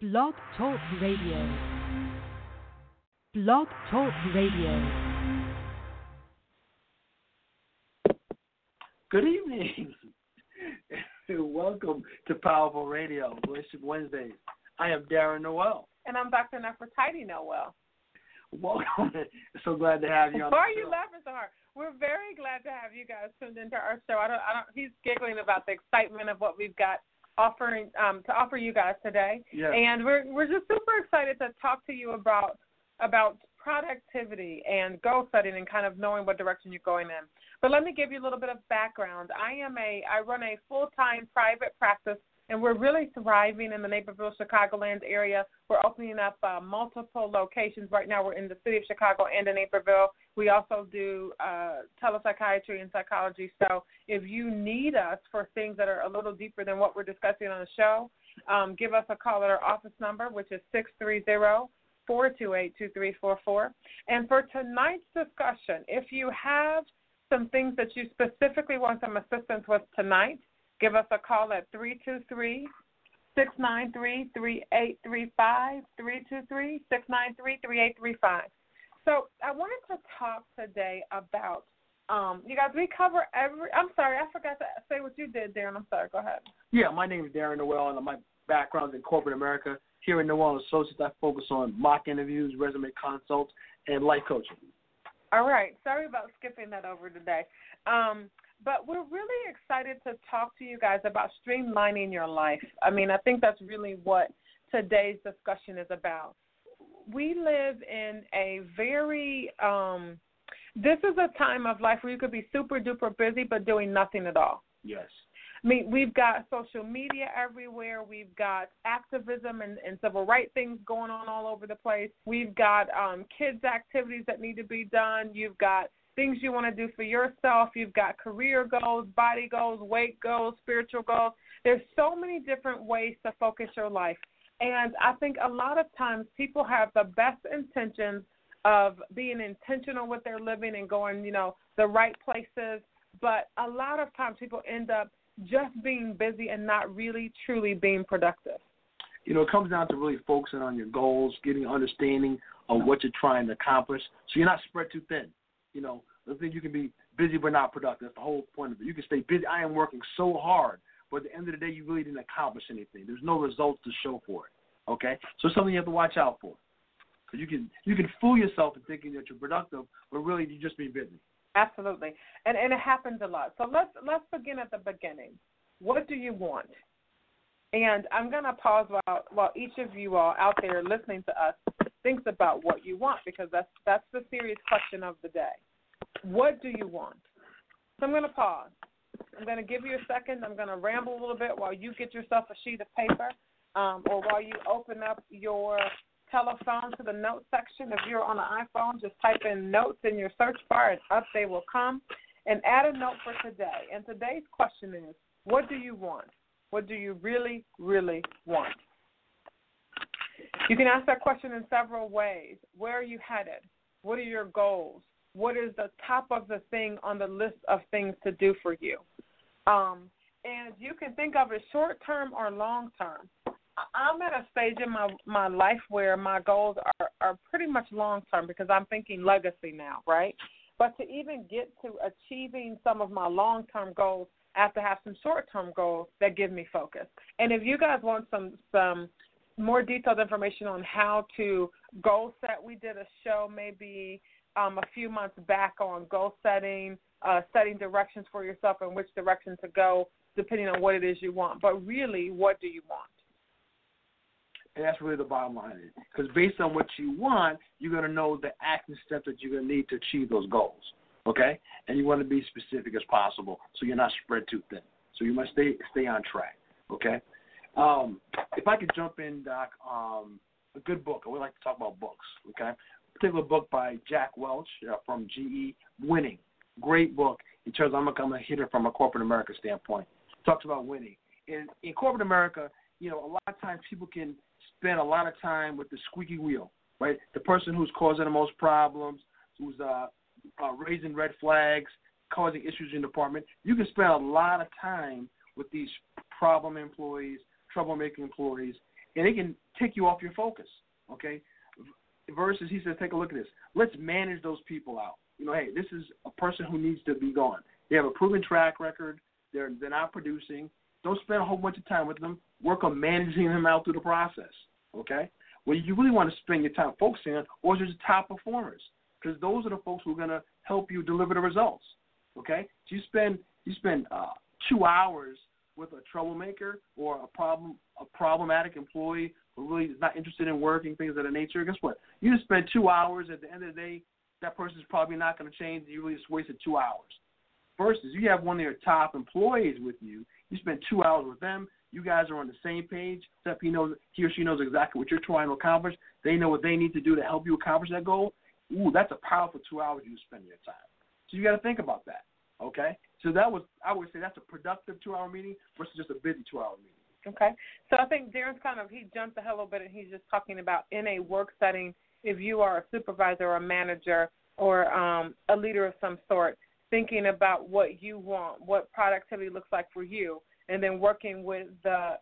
Blog Talk Radio. Blog Talk Radio. Good evening. Welcome to Powerful Radio, Worship Wednesdays. I am Darren Noel. And I'm Dr. Nefertiti Noel. Welcome. so glad to have you on Why are the you show. laughing so hard? We're very glad to have you guys tuned into our show. I don't, I don't, he's giggling about the excitement of what we've got offering um, to offer you guys today. Yes. And we're we're just super excited to talk to you about about productivity and goal setting and kind of knowing what direction you're going in. But let me give you a little bit of background. I am a I run a full time private practice and we're really thriving in the Naperville, Chicagoland area. We're opening up uh, multiple locations. Right now, we're in the city of Chicago and in Naperville. We also do uh, telepsychiatry and psychology. So if you need us for things that are a little deeper than what we're discussing on the show, um, give us a call at our office number, which is 630 428 2344. And for tonight's discussion, if you have some things that you specifically want some assistance with tonight, give us a call at 323 693 3835. 323 693 3835. So I wanted to talk today about, um, you guys, we cover every, I'm sorry, I forgot to say what you did, Darren. I'm sorry. Go ahead. Yeah, my name is Darren Noel, and my background is in corporate America. Here in Noel Associates, I focus on mock interviews, resume consults, and life coaching. All right. Sorry about skipping that over today. Um, but we're really excited to talk to you guys about streamlining your life. I mean, I think that's really what today's discussion is about. We live in a very, um, this is a time of life where you could be super duper busy but doing nothing at all. Yes. I mean, we've got social media everywhere. We've got activism and, and civil rights things going on all over the place. We've got um, kids' activities that need to be done. You've got things you want to do for yourself. You've got career goals, body goals, weight goals, spiritual goals. There's so many different ways to focus your life. And I think a lot of times people have the best intentions of being intentional with their living and going, you know, the right places. But a lot of times people end up just being busy and not really truly being productive. You know, it comes down to really focusing on your goals, getting an understanding of what you're trying to accomplish, so you're not spread too thin. You know, the thing you can be busy but not productive. That's the whole point of it. You can stay busy. I am working so hard, but at the end of the day, you really didn't accomplish anything. There's no results to show for it. Okay, so it's something you have to watch out for. Because you can you can fool yourself in thinking that you're productive, but really you're just being busy. Absolutely, and and it happens a lot. So let's let's begin at the beginning. What do you want? And I'm gonna pause while while each of you all out there listening to us thinks about what you want because that's that's the serious question of the day. What do you want? So I'm gonna pause. I'm gonna give you a second. I'm gonna ramble a little bit while you get yourself a sheet of paper, um, or while you open up your telephone to the notes section. If you're on an iPhone, just type in notes in your search bar and up they will come. And add a note for today. And today's question is what do you want? What do you really, really want? You can ask that question in several ways. Where are you headed? What are your goals? What is the top of the thing on the list of things to do for you? Um, and you can think of it short term or long term. I'm at a stage in my my life where my goals are are pretty much long term because I'm thinking legacy now, right? But to even get to achieving some of my long term goals, I have to have some short term goals that give me focus. And if you guys want some some more detailed information on how to goal set, we did a show maybe um, a few months back on goal setting, uh, setting directions for yourself and which direction to go depending on what it is you want. But really, what do you want? And that's really the bottom line. Because based on what you want, you're going to know the action steps that you're going to need to achieve those goals. Okay? And you want to be specific as possible so you're not spread too thin. So you must stay stay on track. Okay? Um, if I could jump in, Doc, um, a good book. I would like to talk about books. Okay? A particular book by Jack Welch uh, from GE, Winning. Great book in terms of I'm to hit it from a corporate America standpoint. Talks about winning. In, in corporate America, you know, a lot of times people can spend a lot of time with the squeaky wheel, right? The person who's causing the most problems, who's uh, uh, raising red flags, causing issues in the department. You can spend a lot of time with these problem employees, troublemaking employees, and it can take you off your focus. Okay, versus he says, take a look at this. Let's manage those people out. You know, hey, this is a person who needs to be gone. They have a proven track record. They're they're not producing. Don't spend a whole bunch of time with them. Work on managing them out through the process. Okay. What you really want to spend your time focusing on, or the top performers, because those are the folks who are going to help you deliver the results. Okay. So you spend you spend uh, two hours with a troublemaker or a problem a problematic employee who really is not interested in working things of that nature. Guess what? You just spend two hours. At the end of the day, that person is probably not going to change. You really just wasted two hours. Versus you have one of your top employees with you. You spend two hours with them. You guys are on the same page. Except he knows he or she knows exactly what you're trying to accomplish. They know what they need to do to help you accomplish that goal. Ooh, that's a powerful two hours you spend your time. So you got to think about that. Okay. So that was I would say that's a productive two hour meeting versus just a busy two hour meeting. Okay. So I think Darren's kind of he jumped ahead a little bit and he's just talking about in a work setting if you are a supervisor or a manager or um, a leader of some sort, thinking about what you want, what productivity looks like for you, and then working with the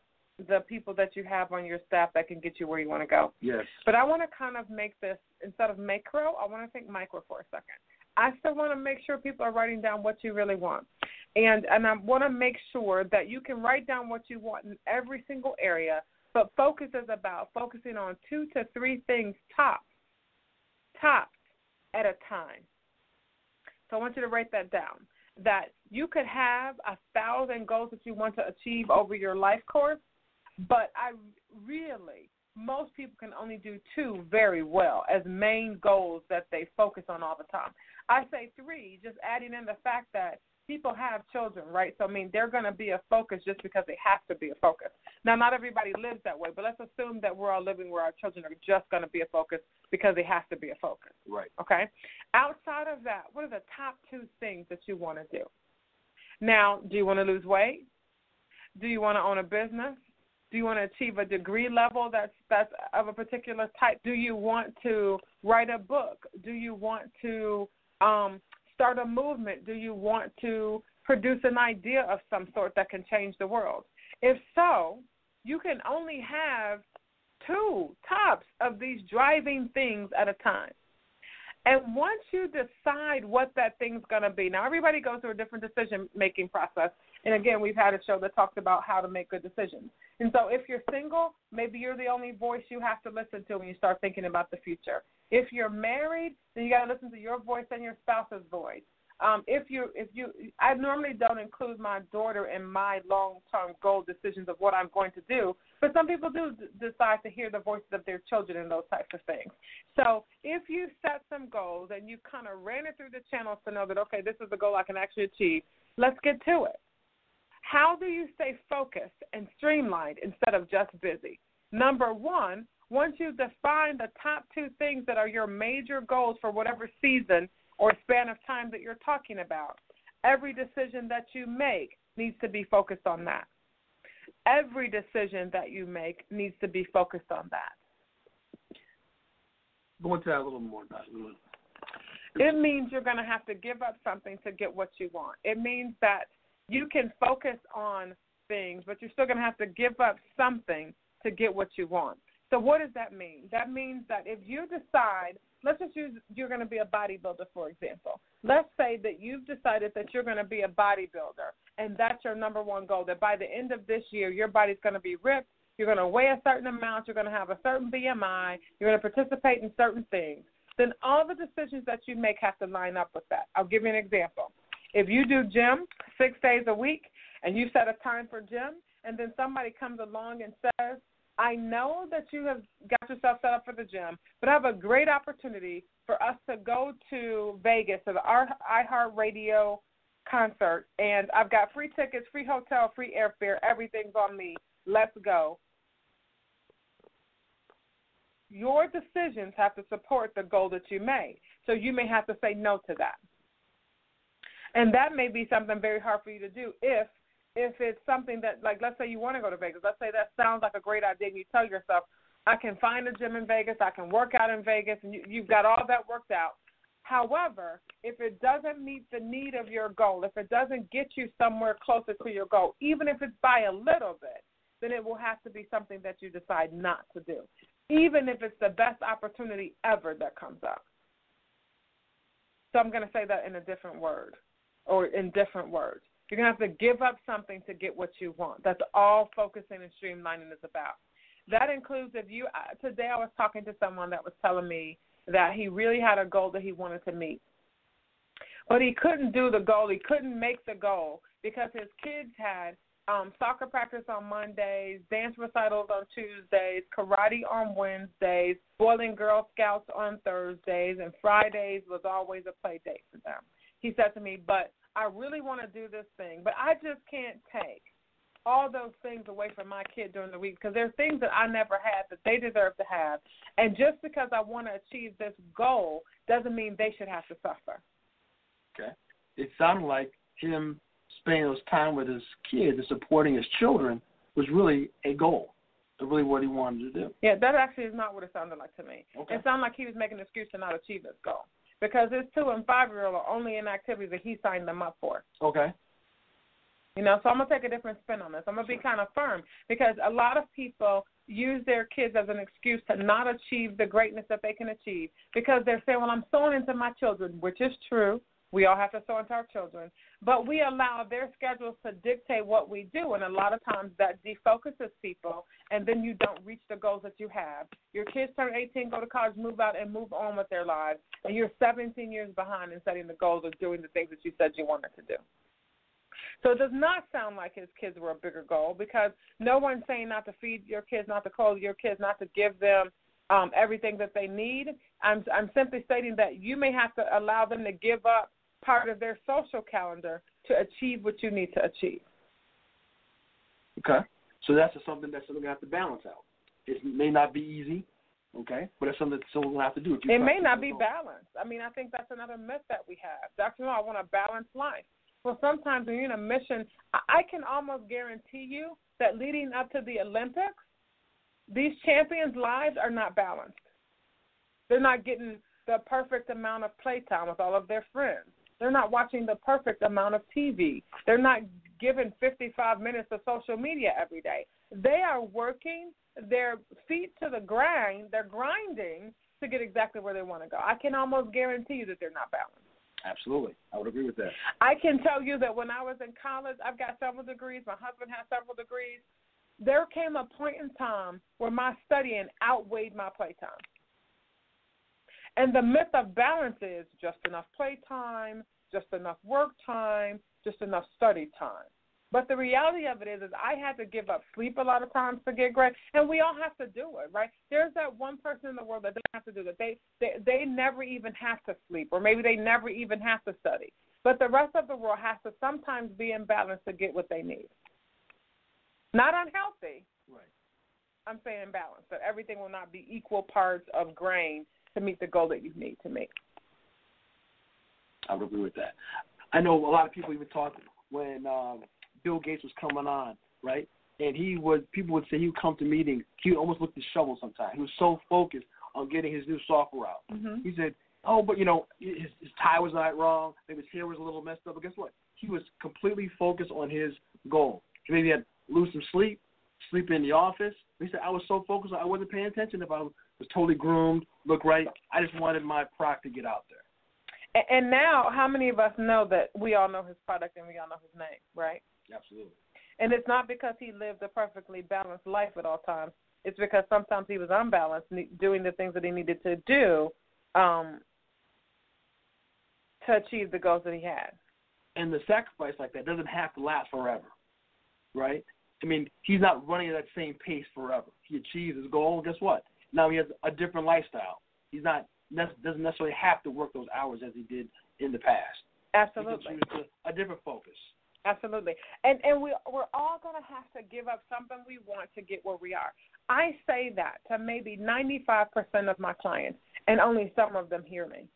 the people that you have on your staff that can get you where you want to go. Yes. But I want to kind of make this instead of macro, I want to think micro for a second. I still want to make sure people are writing down what you really want. And and I want to make sure that you can write down what you want in every single area, but focus is about focusing on two to three things top. Top at a time. So I want you to write that down. That you could have a thousand goals that you want to achieve over your life course, but I really, most people can only do two very well as main goals that they focus on all the time. I say three, just adding in the fact that people have children, right? So I mean, they're going to be a focus just because they have to be a focus. Now, not everybody lives that way, but let's assume that we're all living where our children are just going to be a focus because they have to be a focus. Right. Okay. Outside of that, what are the top two things that you want to do? Now, do you want to lose weight? Do you want to own a business? Do you want to achieve a degree level that's that's of a particular type? Do you want to write a book? Do you want to um, start a movement? Do you want to produce an idea of some sort that can change the world? If so, you can only have two tops of these driving things at a time. And once you decide what that thing's going to be, now everybody goes through a different decision making process. And again, we've had a show that talks about how to make good decisions. And so if you're single, maybe you're the only voice you have to listen to when you start thinking about the future. If you're married, then you got to listen to your voice and your spouse's voice. Um, if you, if you, I normally don't include my daughter in my long-term goal decisions of what I'm going to do, but some people do d- decide to hear the voices of their children and those types of things. So if you set some goals and you kind of ran it through the channels to know that okay, this is the goal I can actually achieve, let's get to it. How do you stay focused and streamlined instead of just busy? Number one, once you define the top two things that are your major goals for whatever season or span of time that you're talking about, every decision that you make needs to be focused on that. Every decision that you make needs to be focused on that. Go into that a little more, Dr. It means you're going to have to give up something to get what you want. It means that you can focus on things, but you're still going to have to give up something to get what you want. So what does that mean? That means that if you decide, let's just use you're going to be a bodybuilder for example. Let's say that you've decided that you're going to be a bodybuilder and that's your number one goal that by the end of this year your body's going to be ripped, you're going to weigh a certain amount, you're going to have a certain BMI, you're going to participate in certain things. Then all the decisions that you make have to line up with that. I'll give you an example. If you do gym 6 days a week and you set a time for gym and then somebody comes along and says, I know that you have got yourself set up for the gym, but I have a great opportunity for us to go to Vegas to the iHeartRadio concert, and I've got free tickets, free hotel, free airfare, everything's on me. Let's go. Your decisions have to support the goal that you made, so you may have to say no to that. And that may be something very hard for you to do if if it's something that like let's say you want to go to Vegas, let's say that sounds like a great idea and you tell yourself, I can find a gym in Vegas, I can work out in Vegas and you, you've got all that worked out. However, if it doesn't meet the need of your goal, if it doesn't get you somewhere closer to your goal, even if it's by a little bit, then it will have to be something that you decide not to do, even if it's the best opportunity ever that comes up. So I'm going to say that in a different word or in different words. You're going to have to give up something to get what you want. That's all focusing and streamlining is about. That includes if you, today I was talking to someone that was telling me that he really had a goal that he wanted to meet. But he couldn't do the goal, he couldn't make the goal because his kids had um, soccer practice on Mondays, dance recitals on Tuesdays, karate on Wednesdays, and Girl Scouts on Thursdays, and Fridays was always a play date for them. He said to me, But I really want to do this thing, but I just can't take all those things away from my kid during the week because there are things that I never had that they deserve to have. And just because I want to achieve this goal doesn't mean they should have to suffer. Okay. It sounded like him spending his time with his kids and supporting his children was really a goal. Really, what he wanted to do. Yeah, that actually is not what it sounded like to me. Okay. It sounded like he was making an excuse to not achieve his goal because his two and five year old are only in activities that he signed them up for. Okay. You know, so I'm gonna take a different spin on this. I'm gonna be kind of firm because a lot of people use their kids as an excuse to not achieve the greatness that they can achieve because they're saying, "Well, I'm sowing into my children," which is true. We all have to into our children, but we allow their schedules to dictate what we do, and a lot of times that defocuses people, and then you don't reach the goals that you have. Your kids turn 18, go to college, move out, and move on with their lives, and you're 17 years behind in setting the goals of doing the things that you said you wanted to do. So it does not sound like his kids were a bigger goal because no one's saying not to feed your kids, not to clothe your kids, not to give them um, everything that they need. I'm I'm simply stating that you may have to allow them to give up part of their social calendar to achieve what you need to achieve. Okay. So that's something that someone's gonna have to balance out. It may not be easy, okay, but it's something that someone's gonna have to do. If you It may not be balanced. I mean, I think that's another myth that we have. Dr. No, I want a balanced life. Well, sometimes when you're in a mission, I can almost guarantee you that leading up to the Olympics, these champions' lives are not balanced. They're not getting the perfect amount of playtime with all of their friends. They're not watching the perfect amount of TV. They're not given 55 minutes of social media every day. They are working their feet to the grind. They're grinding to get exactly where they want to go. I can almost guarantee you that they're not balanced. Absolutely, I would agree with that. I can tell you that when I was in college, I've got several degrees. My husband has several degrees. There came a point in time where my studying outweighed my playtime. And the myth of balance is just enough playtime, just enough work time, just enough study time. But the reality of it is, is I had to give up sleep a lot of times to get great, and we all have to do it, right? There's that one person in the world that doesn't have to do that. They they they never even have to sleep, or maybe they never even have to study. But the rest of the world has to sometimes be in balance to get what they need. Not unhealthy. Right. I'm saying in balance. That everything will not be equal parts of grain to meet the goal that you need to meet. I would agree with that. I know a lot of people even talk when um, Bill Gates was coming on, right? And he would people would say he would come to meetings. He almost looked disheveled sometimes. He was so focused on getting his new software out. Mm-hmm. He said, "Oh, but you know, his, his tie was not wrong. Maybe his hair was a little messed up. But guess what? He was completely focused on his goal. Maybe he maybe had lose some sleep, sleep in the office. He said, I was so focused, I wasn't paying attention if I was totally groomed, look right. I just wanted my product to get out there. And, and now, how many of us know that we all know his product and we all know his name, right? Absolutely. And it's not because he lived a perfectly balanced life at all times. It's because sometimes he was unbalanced, doing the things that he needed to do um, to achieve the goals that he had. And the sacrifice like that doesn't have to last forever, right? I mean, he's not running at that same pace forever. He achieves his goal. Guess what? Now he has a different lifestyle. He's not doesn't necessarily have to work those hours as he did in the past. Absolutely. He can choose to, a different focus. Absolutely. And and we we're all gonna have to give up something we want to get where we are. I say that to maybe ninety five percent of my clients and only some of them hear me.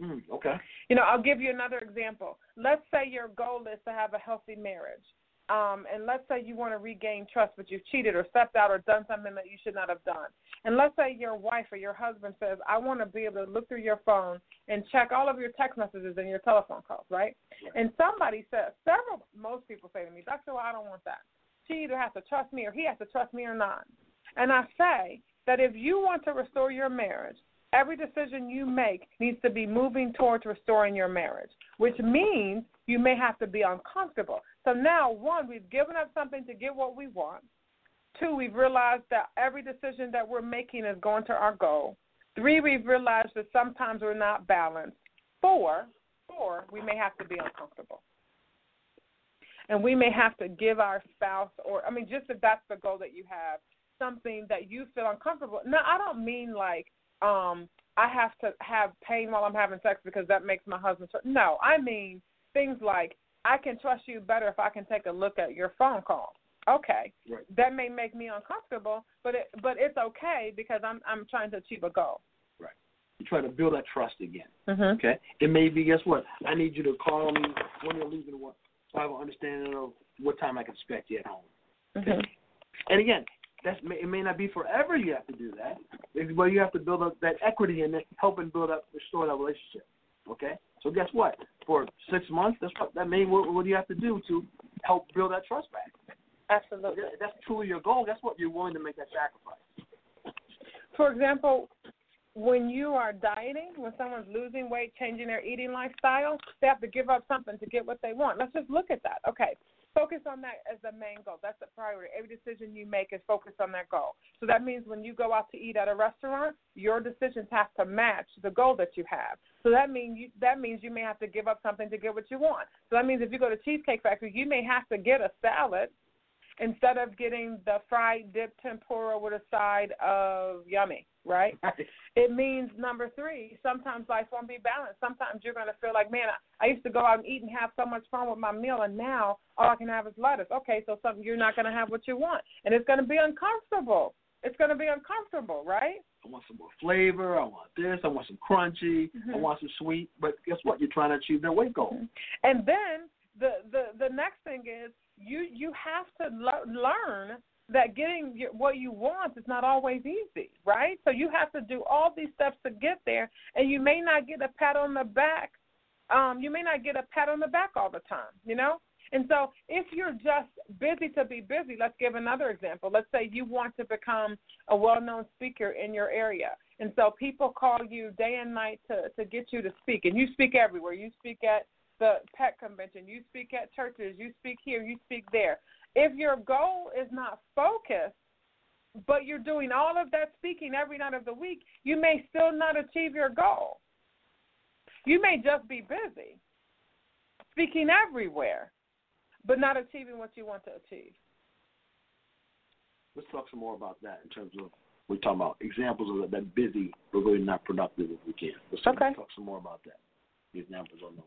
Mm, okay. You know, I'll give you another example. Let's say your goal is to have a healthy marriage. Um, and let's say you want to regain trust, but you've cheated or stepped out or done something that you should not have done. And let's say your wife or your husband says, I want to be able to look through your phone and check all of your text messages and your telephone calls, right? Right. And somebody says, several, most people say to me, Dr. Well, I don't want that. she either has to trust me or he has to trust me or not. And I say that if you want to restore your marriage, every decision you make needs to be moving towards restoring your marriage, which means you may have to be uncomfortable. So now, one, we've given up something to get what we want. Two, we've realized that every decision that we're making is going to our goal. Three, we've realized that sometimes we're not balanced. Four, four, we may have to be uncomfortable. And we may have to give our spouse, or I mean, just if that's the goal that you have, something that you feel uncomfortable. Now, I don't mean like um I have to have pain while I'm having sex because that makes my husband. No, I mean things like I can trust you better if I can take a look at your phone call. Okay, Right. that may make me uncomfortable, but it, but it's okay because I'm I'm trying to achieve a goal. Right. You're trying to build that trust again. Mm-hmm. Okay. It may be. Guess what? I need you to call me when you're leaving. work, So I have an understanding of what time I can expect you at home. Mm-hmm. And again, that's it may not be forever. You have to do that, but you have to build up that equity and helping build up, restore that relationship. Okay. So guess what? For six months, that's what that may what, what do you have to do to help build that trust back? Absolutely. If that's truly your goal. Guess what? You're willing to make that sacrifice. For example, when you are dieting, when someone's losing weight, changing their eating lifestyle, they have to give up something to get what they want. Let's just look at that. Okay. On that as the main goal. That's the priority. Every decision you make is focused on that goal. So that means when you go out to eat at a restaurant, your decisions have to match the goal that you have. So that means you that means you may have to give up something to get what you want. So that means if you go to Cheesecake Factory, you may have to get a salad instead of getting the fried dip tempura with a side of yummy, right? It means number three, sometimes life won't be balanced. Sometimes you're going to feel like, man, I, I used to go out and eat and have so much fun with my meal, and now all I can have is lettuce. Okay, so something you're not going to have what you want, and it's going to be uncomfortable. It's going to be uncomfortable, right? I want some more flavor. I want this. I want some crunchy. I Mhm. want some sweet. But guess what? You're trying to achieve that weight goal. And then the the the next thing is you you have to le- learn that getting your, what you want is not always easy, right? So you have to do all these steps to get there, and you may not get a pat on the back. Um, you may not get a pat on the back all the time, you know. And so if you're just busy to be busy, let's give another example. Let's say you want to become a well-known speaker in your area, and so people call you day and night to to get you to speak, and you speak everywhere. You speak at the pet convention, you speak at churches, you speak here, you speak there. If your goal is not focused, but you're doing all of that speaking every night of the week, you may still not achieve your goal. You may just be busy, speaking everywhere, but not achieving what you want to achieve. Let's talk some more about that in terms of we're talking about examples of that busy but really not productive if we can. Let's Okay. talk some more about that. The examples on those.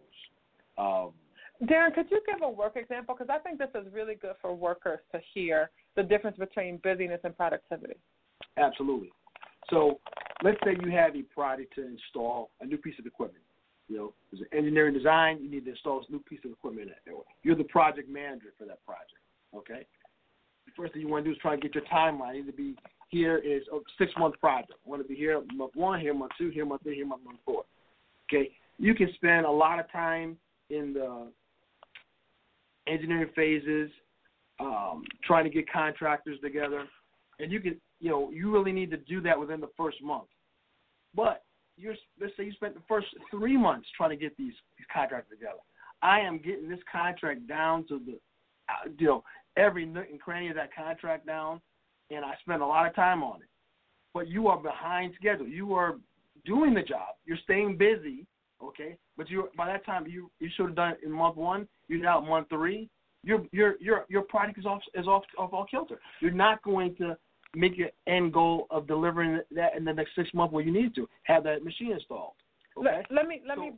Um, Darren, could you give a work example? Because I think this is really good for workers to hear the difference between busyness and productivity. Absolutely. So let's say you have a project to install a new piece of equipment. You know, there's an engineering design, you need to install this new piece of equipment. You're the project manager for that project. Okay? The first thing you want to do is try to get your timeline. You need to be here is a six month project. I want to be here month one, here month two, here month three, here month, month four. Okay? You can spend a lot of time in the engineering phases, um, trying to get contractors together, and you can, you know, you really need to do that within the first month. But you're, let's say you spent the first three months trying to get these, these contractors together. I am getting this contract down to the, uh, you know, every nook and cranny of that contract down, and I spent a lot of time on it. But you are behind schedule. You are doing the job. You're staying busy, okay? But you by that time you you should have done it in month one. You're now at month three. Your your your your product is off is off off all kilter. You're not going to make your end goal of delivering that in the next six months where you need to have that machine installed. Okay. Let, let me let So- me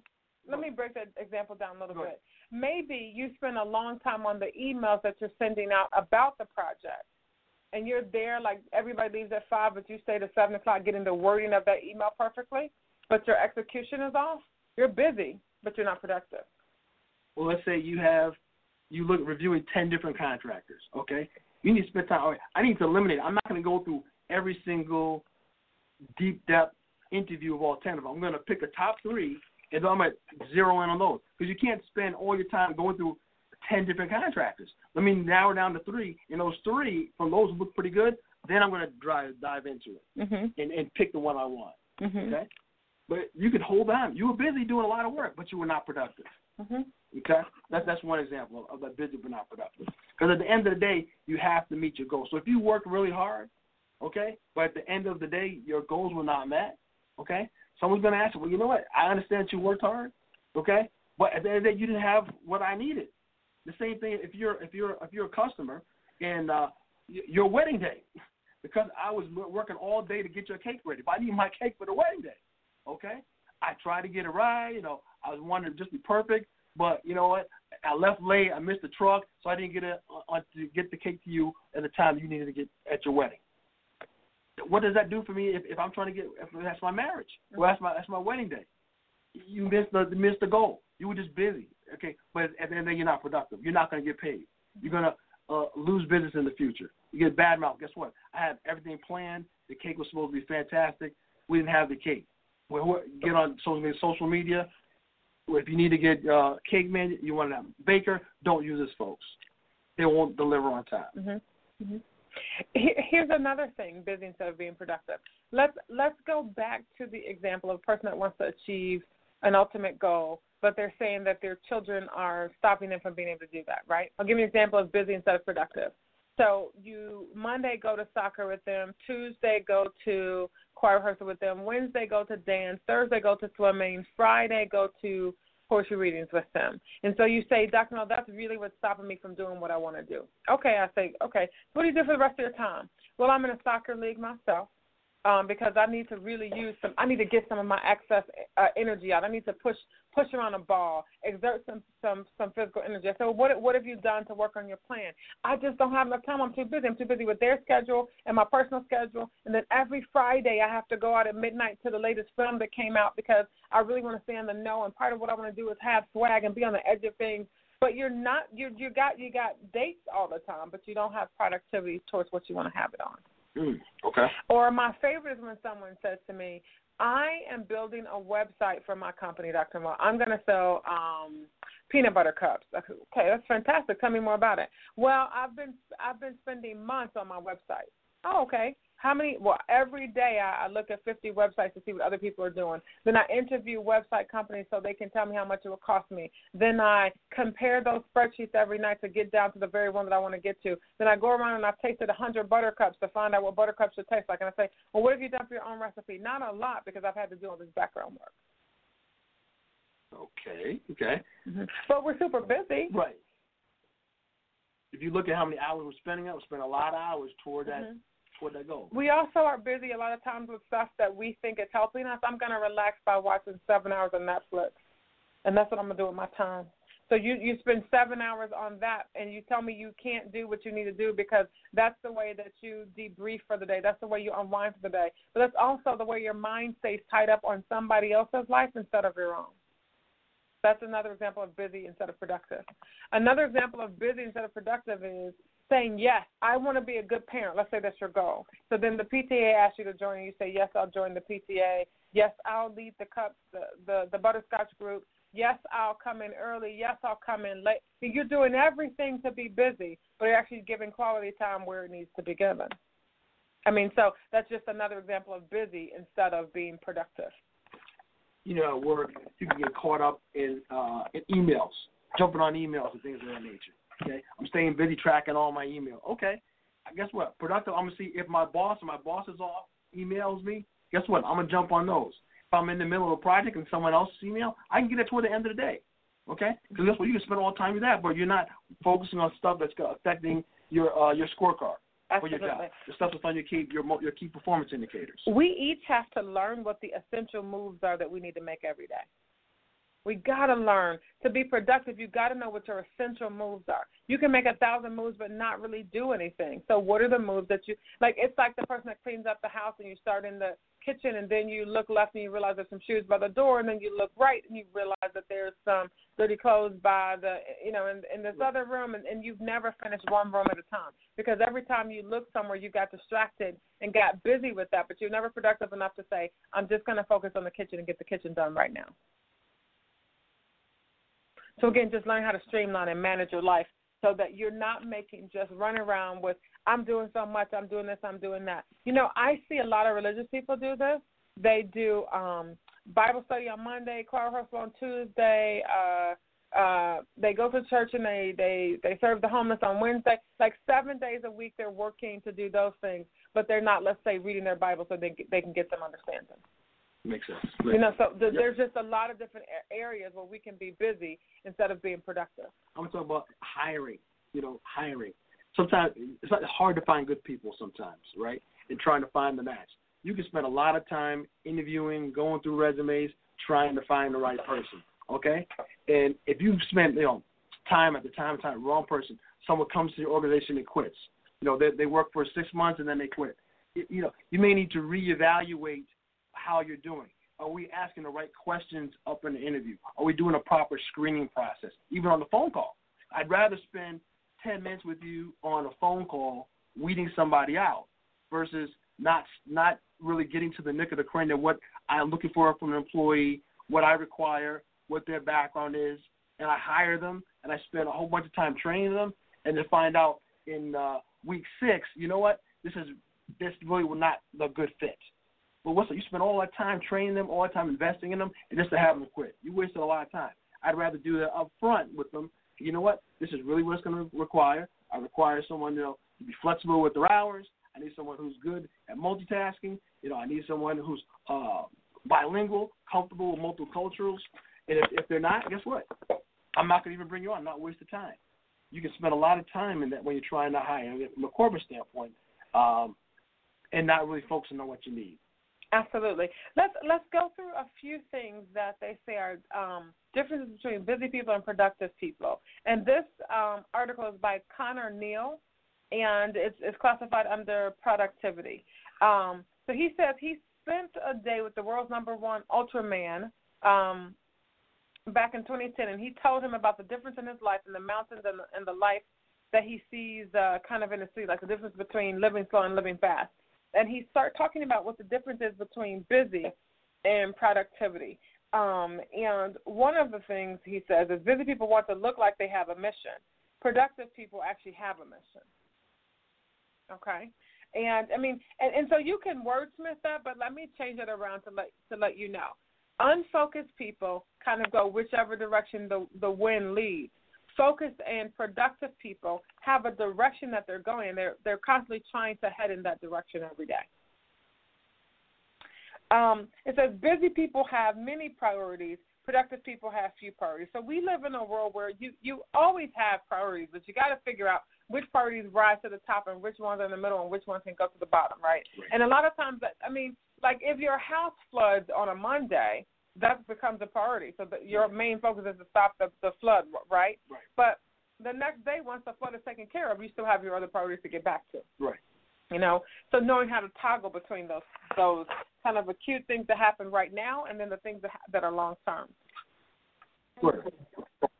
let me break that example down a little bit. Maybe you spend a long time on the emails that you're sending out about the project, and you're there like everybody leaves at five, but you stay to seven o'clock getting the wording of that email perfectly, but your execution is off. You're busy, but you're not productive. well, let's say you have you look reviewing ten different contractors. Okay, you need to spend time. Right, I need to eliminate. I'm not going to go through every single deep depth interview of all ten of them. I'm going to pick a top three, and I'm going to zero in on those because you can't spend all your time going through ten different contractors. Let me narrow down to three. And those three, from those look pretty good, then I'm going to drive dive into it Mhm. and, and pick the one I want. Mhm. Okay. But you could hold on. You were busy doing a lot of work, but you were not productive. Mhm. Okay, that's that's one example of, that busy but not productive. Because at the end of the day, you have to meet your goals. So if you work really hard, okay, but at the end of the day, your goals were not met, okay, someone's going to ask you, well, you know what? I understand that you worked hard, okay, but at the end of the day, you didn't have what I needed. The same thing if you're if you're if you're a customer and uh, your wedding day, because I was working all day to get your cake ready. But I need my cake for the wedding day, okay. I tried to get it right, you know. I was wanting to just be perfect, but you know what? I left late. I missed the truck, so I didn't get it uh, to get the cake to you at the time you needed to get at your wedding. What does that do for me if, if I'm trying to get? If that's my marriage. Well, that's my that's my wedding day. You missed the missed the goal. You were just busy. Okay, but at the end of the day, you're not productive. You're not going to get paid. You're going to uh, lose business in the future. You get bad mouth. Guess what? I had everything planned. The cake was supposed to be fantastic. We didn't have the cake. Get on social media. If you need to get uh, cake man, you want have baker. Don't use this, folks. They won't deliver on time. Mhm. Mhm. Here's another thing: busy instead of being productive. Let's let's go back to the example of a person that wants to achieve an ultimate goal, but they're saying that their children are stopping them from being able to do that. Right? I'll give you an example of busy instead of productive. So you Monday go to soccer with them, Tuesday go to choir rehearsal with them, Wednesday go to dance, Thursday go to swimming, Friday go to poetry readings with them. And so you say, Dr. Mel, that's really what's stopping me from doing what I want to do. Okay, I say, okay, what do you do for the rest of your time? Well, I'm in a soccer league myself um, because I need to really use some. I need to get some of my excess uh, energy out. I need to push push around a ball, exert some some some physical energy. So what what have you done to work on your plan? I just don't have enough time. I'm too busy. I'm too busy with their schedule and my personal schedule. And then every Friday I have to go out at midnight to the latest film that came out because I really want to stay in the know. And part of what I want to do is have swag and be on the edge of things. But you're not. You you got you got dates all the time, but you don't have productivity towards what you want to have it on. Mm, okay. Or my favorite is when someone says to me, I am building a website for my company, Dr. Mo. I'm going to sell um, peanut butter cups. Okay, that's fantastic. Tell me more about it. Well, I've been I've been spending months on my website. Oh, okay. How many? Well, every day I, I look at 50 websites to see what other people are doing. Then I interview website companies so they can tell me how much it will cost me. Then I compare those spreadsheets every night to get down to the very one that I want to get to. Then I go around and I've tasted 100 buttercups to find out what buttercups should taste like. And I say, well, what have you done for your own recipe? Not a lot because I've had to do all this background work. Okay. Okay. Mm-hmm. But we're super busy. Right. If you look at how many hours we're spending, up, we're spending a lot of hours toward that Mhm. Toward that goal. We also are busy a lot of times with stuff that we think is helping us. I'm to relax by watching seven hours of Netflix, and that's what I'm to do with my time. So you you spend seven hours on that, and you tell me you can't do what you need to do because that's the way that you debrief for the day. That's the way you unwind for the day. But that's also the way your mind stays tied up on somebody else's life instead of your own. That's another example of busy instead of productive. Another example of busy instead of productive is saying, Yes, I want to be a good parent. Let's say that's your goal. So then the PTA asks you to join, and you say, Yes, I'll join the PTA. Yes, I'll lead the cups, the, the, the butterscotch group. Yes, I'll come in early. Yes, I'll come in late. You're doing everything to be busy, but you're actually giving quality time where it needs to be given. I mean, so that's just another example of busy instead of being productive. You know, where you can get caught up in uh, in emails, jumping on emails and things of that nature. Okay, I'm staying busy tracking all my email. Okay, guess what? Productive. I'm gonna see if my boss or my boss's off emails me. Guess what? I'm gonna jump on those. If I'm in the middle of a project and someone else's email, I can get it toward the end of the day. Okay, because guess what? You can spend all the time with that, but you're not focusing on stuff that's affecting your uh, your scorecard for your job. Absolutely. The stuff that's on your key your your key performance indicators. We each have to learn what the essential moves are that we need to make every day. We got to learn to be productive. You got to know what your essential moves are. You can make a thousand moves but not really do anything. So what are the moves that you like? It's like the person that cleans up the house and you start in the kitchen and then you look left and you realize there's some shoes by the door and then you look right and you realize that there's some dirty clothes by the you know in, in this other room and, and you've never finished one room at a time because every time you look somewhere you got distracted and got busy with that but you're never productive enough to say I'm just going to focus on the kitchen and get the kitchen done right now. So again, just learn how to streamline and manage your life so that you're not making just run around with I'm doing so much, I'm doing this, I'm doing that. You know, I see a lot of religious people do this. They do um Bible study on Monday, choir rehearsal on Tuesday, uh uh they go to church and they they they serve the homeless on Wednesday. Like 7 days a week they're working to do those things, but they're not let's say reading their Bible so they they can get some understanding. Makes sense. Makes you know, so the, yep. there's just a lot of different areas where we can be busy instead of being productive. I'm gonna talk about hiring. You know, hiring. Sometimes it's not hard to find good people. Sometimes, right? And trying to find the match. You can spend a lot of time interviewing, going through resumes, trying to find the right person. Okay, and if you spend you know time at the time, time wrong person, someone comes to your organization and quits. You know, they they work for six months and then they quit. You know, you may need to reevaluate how you're doing. Are we asking the right questions up in the interview? Are we doing a proper screening process, even on the phone call? I'd rather spend 10 minutes with you on a phone call weeding somebody out versus not not really getting to the nick of the crane of what I'm looking for from an employee, what I require, what their background is, and I hire them and I spend a whole bunch of time training them, and then find out in uh, week six, you know what, this is this really will not a good fit. But what's you spend all that time training them, all that time investing in them, and just to have them quit. You wasted a lot of time. I'd rather do that up front with them. You know what? This is really what it's going to require. I require someone you know to be flexible with their hours. I need someone who's good at multitasking. You know, I need someone who's uh, bilingual, comfortable with multiculturals. And if, if they're not, guess what? I'm not going to even bring you on. I'm not waste of time. You can spend a lot of time in that when you're trying to hire. from a corporate standpoint, um, and not really focusing on what you need. Absolutely. Let's let's go through a few things that they say are um, differences between busy people and productive people. And this um, article is by Conor Neill, and it's, it's classified under productivity. Um, so he says he spent a day with the world's number one Ultraman um, back in 2010, and he told him about the difference in his life in the mountains and the, and the life that he sees uh, kind of in the city, like the difference between living slow and living fast and he start talking about what the difference is between busy and productivity. Um, and one of the things he says is busy people want to look like they have a mission. Productive people actually have a mission. Okay. And I mean, and, and so you can wordsmith that, but let me change it around to let to let you know. Unfocused people kind of go whichever direction the the wind leads focused and productive people have a direction that they're going. They're they're constantly trying to head in that direction every day. Um, it says busy people have many priorities. Productive people have few priorities. So we live in a world where you you always have priorities, but you got to figure out which priorities rise to the top and which ones are in the middle and which ones can go to the bottom, right? right. And a lot of times, I mean, like if your house floods on a Monday, that becomes a priority. So the, your main focus is to stop the, the flood, right? Right. But the next day, once the flood is taken care of, you still have your other priorities to get back to. Right. You know, so knowing how to toggle between those those kind of acute things that happen right now, and then the things that that are long term. Sure.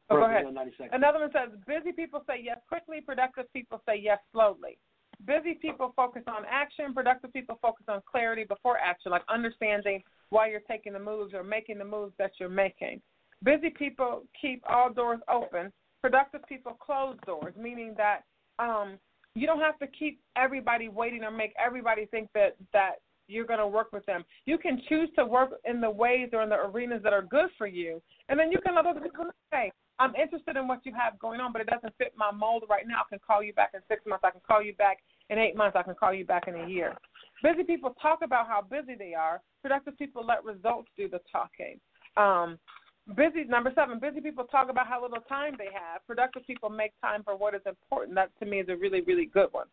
Oh, go ahead. Another one says, busy people say yes quickly, productive people say yes slowly. Busy people focus on action, productive people focus on clarity before action, like understanding why you're taking the moves or making the moves that you're making. Busy people keep all doors open. Productive people close doors, meaning that um, you don't have to keep everybody waiting or make everybody think that that you're going to work with them. You can choose to work in the ways or in the arenas that are good for you, and then you can let other people hey, I'm interested in what you have going on, but it doesn't fit my mold right now. I can call you back in six months. I can call you back in eight months. I can call you back in a year. Busy people talk about how busy they are. Productive people let results do the talking. Um, busy number seven. Busy people talk about how little time they have. Productive people make time for what is important. That to me is a really really good one.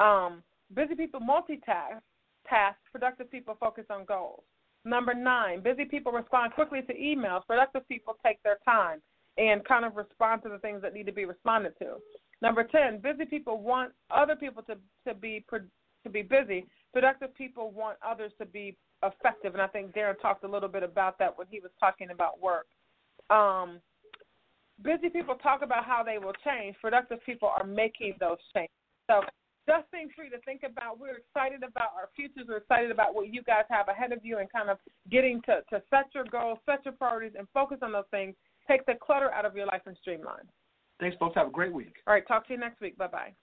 Um, busy people multitask. Task. Productive people focus on goals. Number nine. Busy people respond quickly to emails. Productive people take their time and kind of respond to the things that need to be responded to. Number ten. Busy people want other people to to be to be busy. Productive people want others to be effective, and I think Darren talked a little bit about that when he was talking about work. Um, busy people talk about how they will change. Productive people are making those changes. So just things for you to think about. We're excited about our futures. We're excited about what you guys have ahead of you and kind of getting to, to set your goals, set your priorities, and focus on those things. take the clutter out of your life and streamline. Thanks, folks. Have a great week. All right, talk to you next week. Bye bye.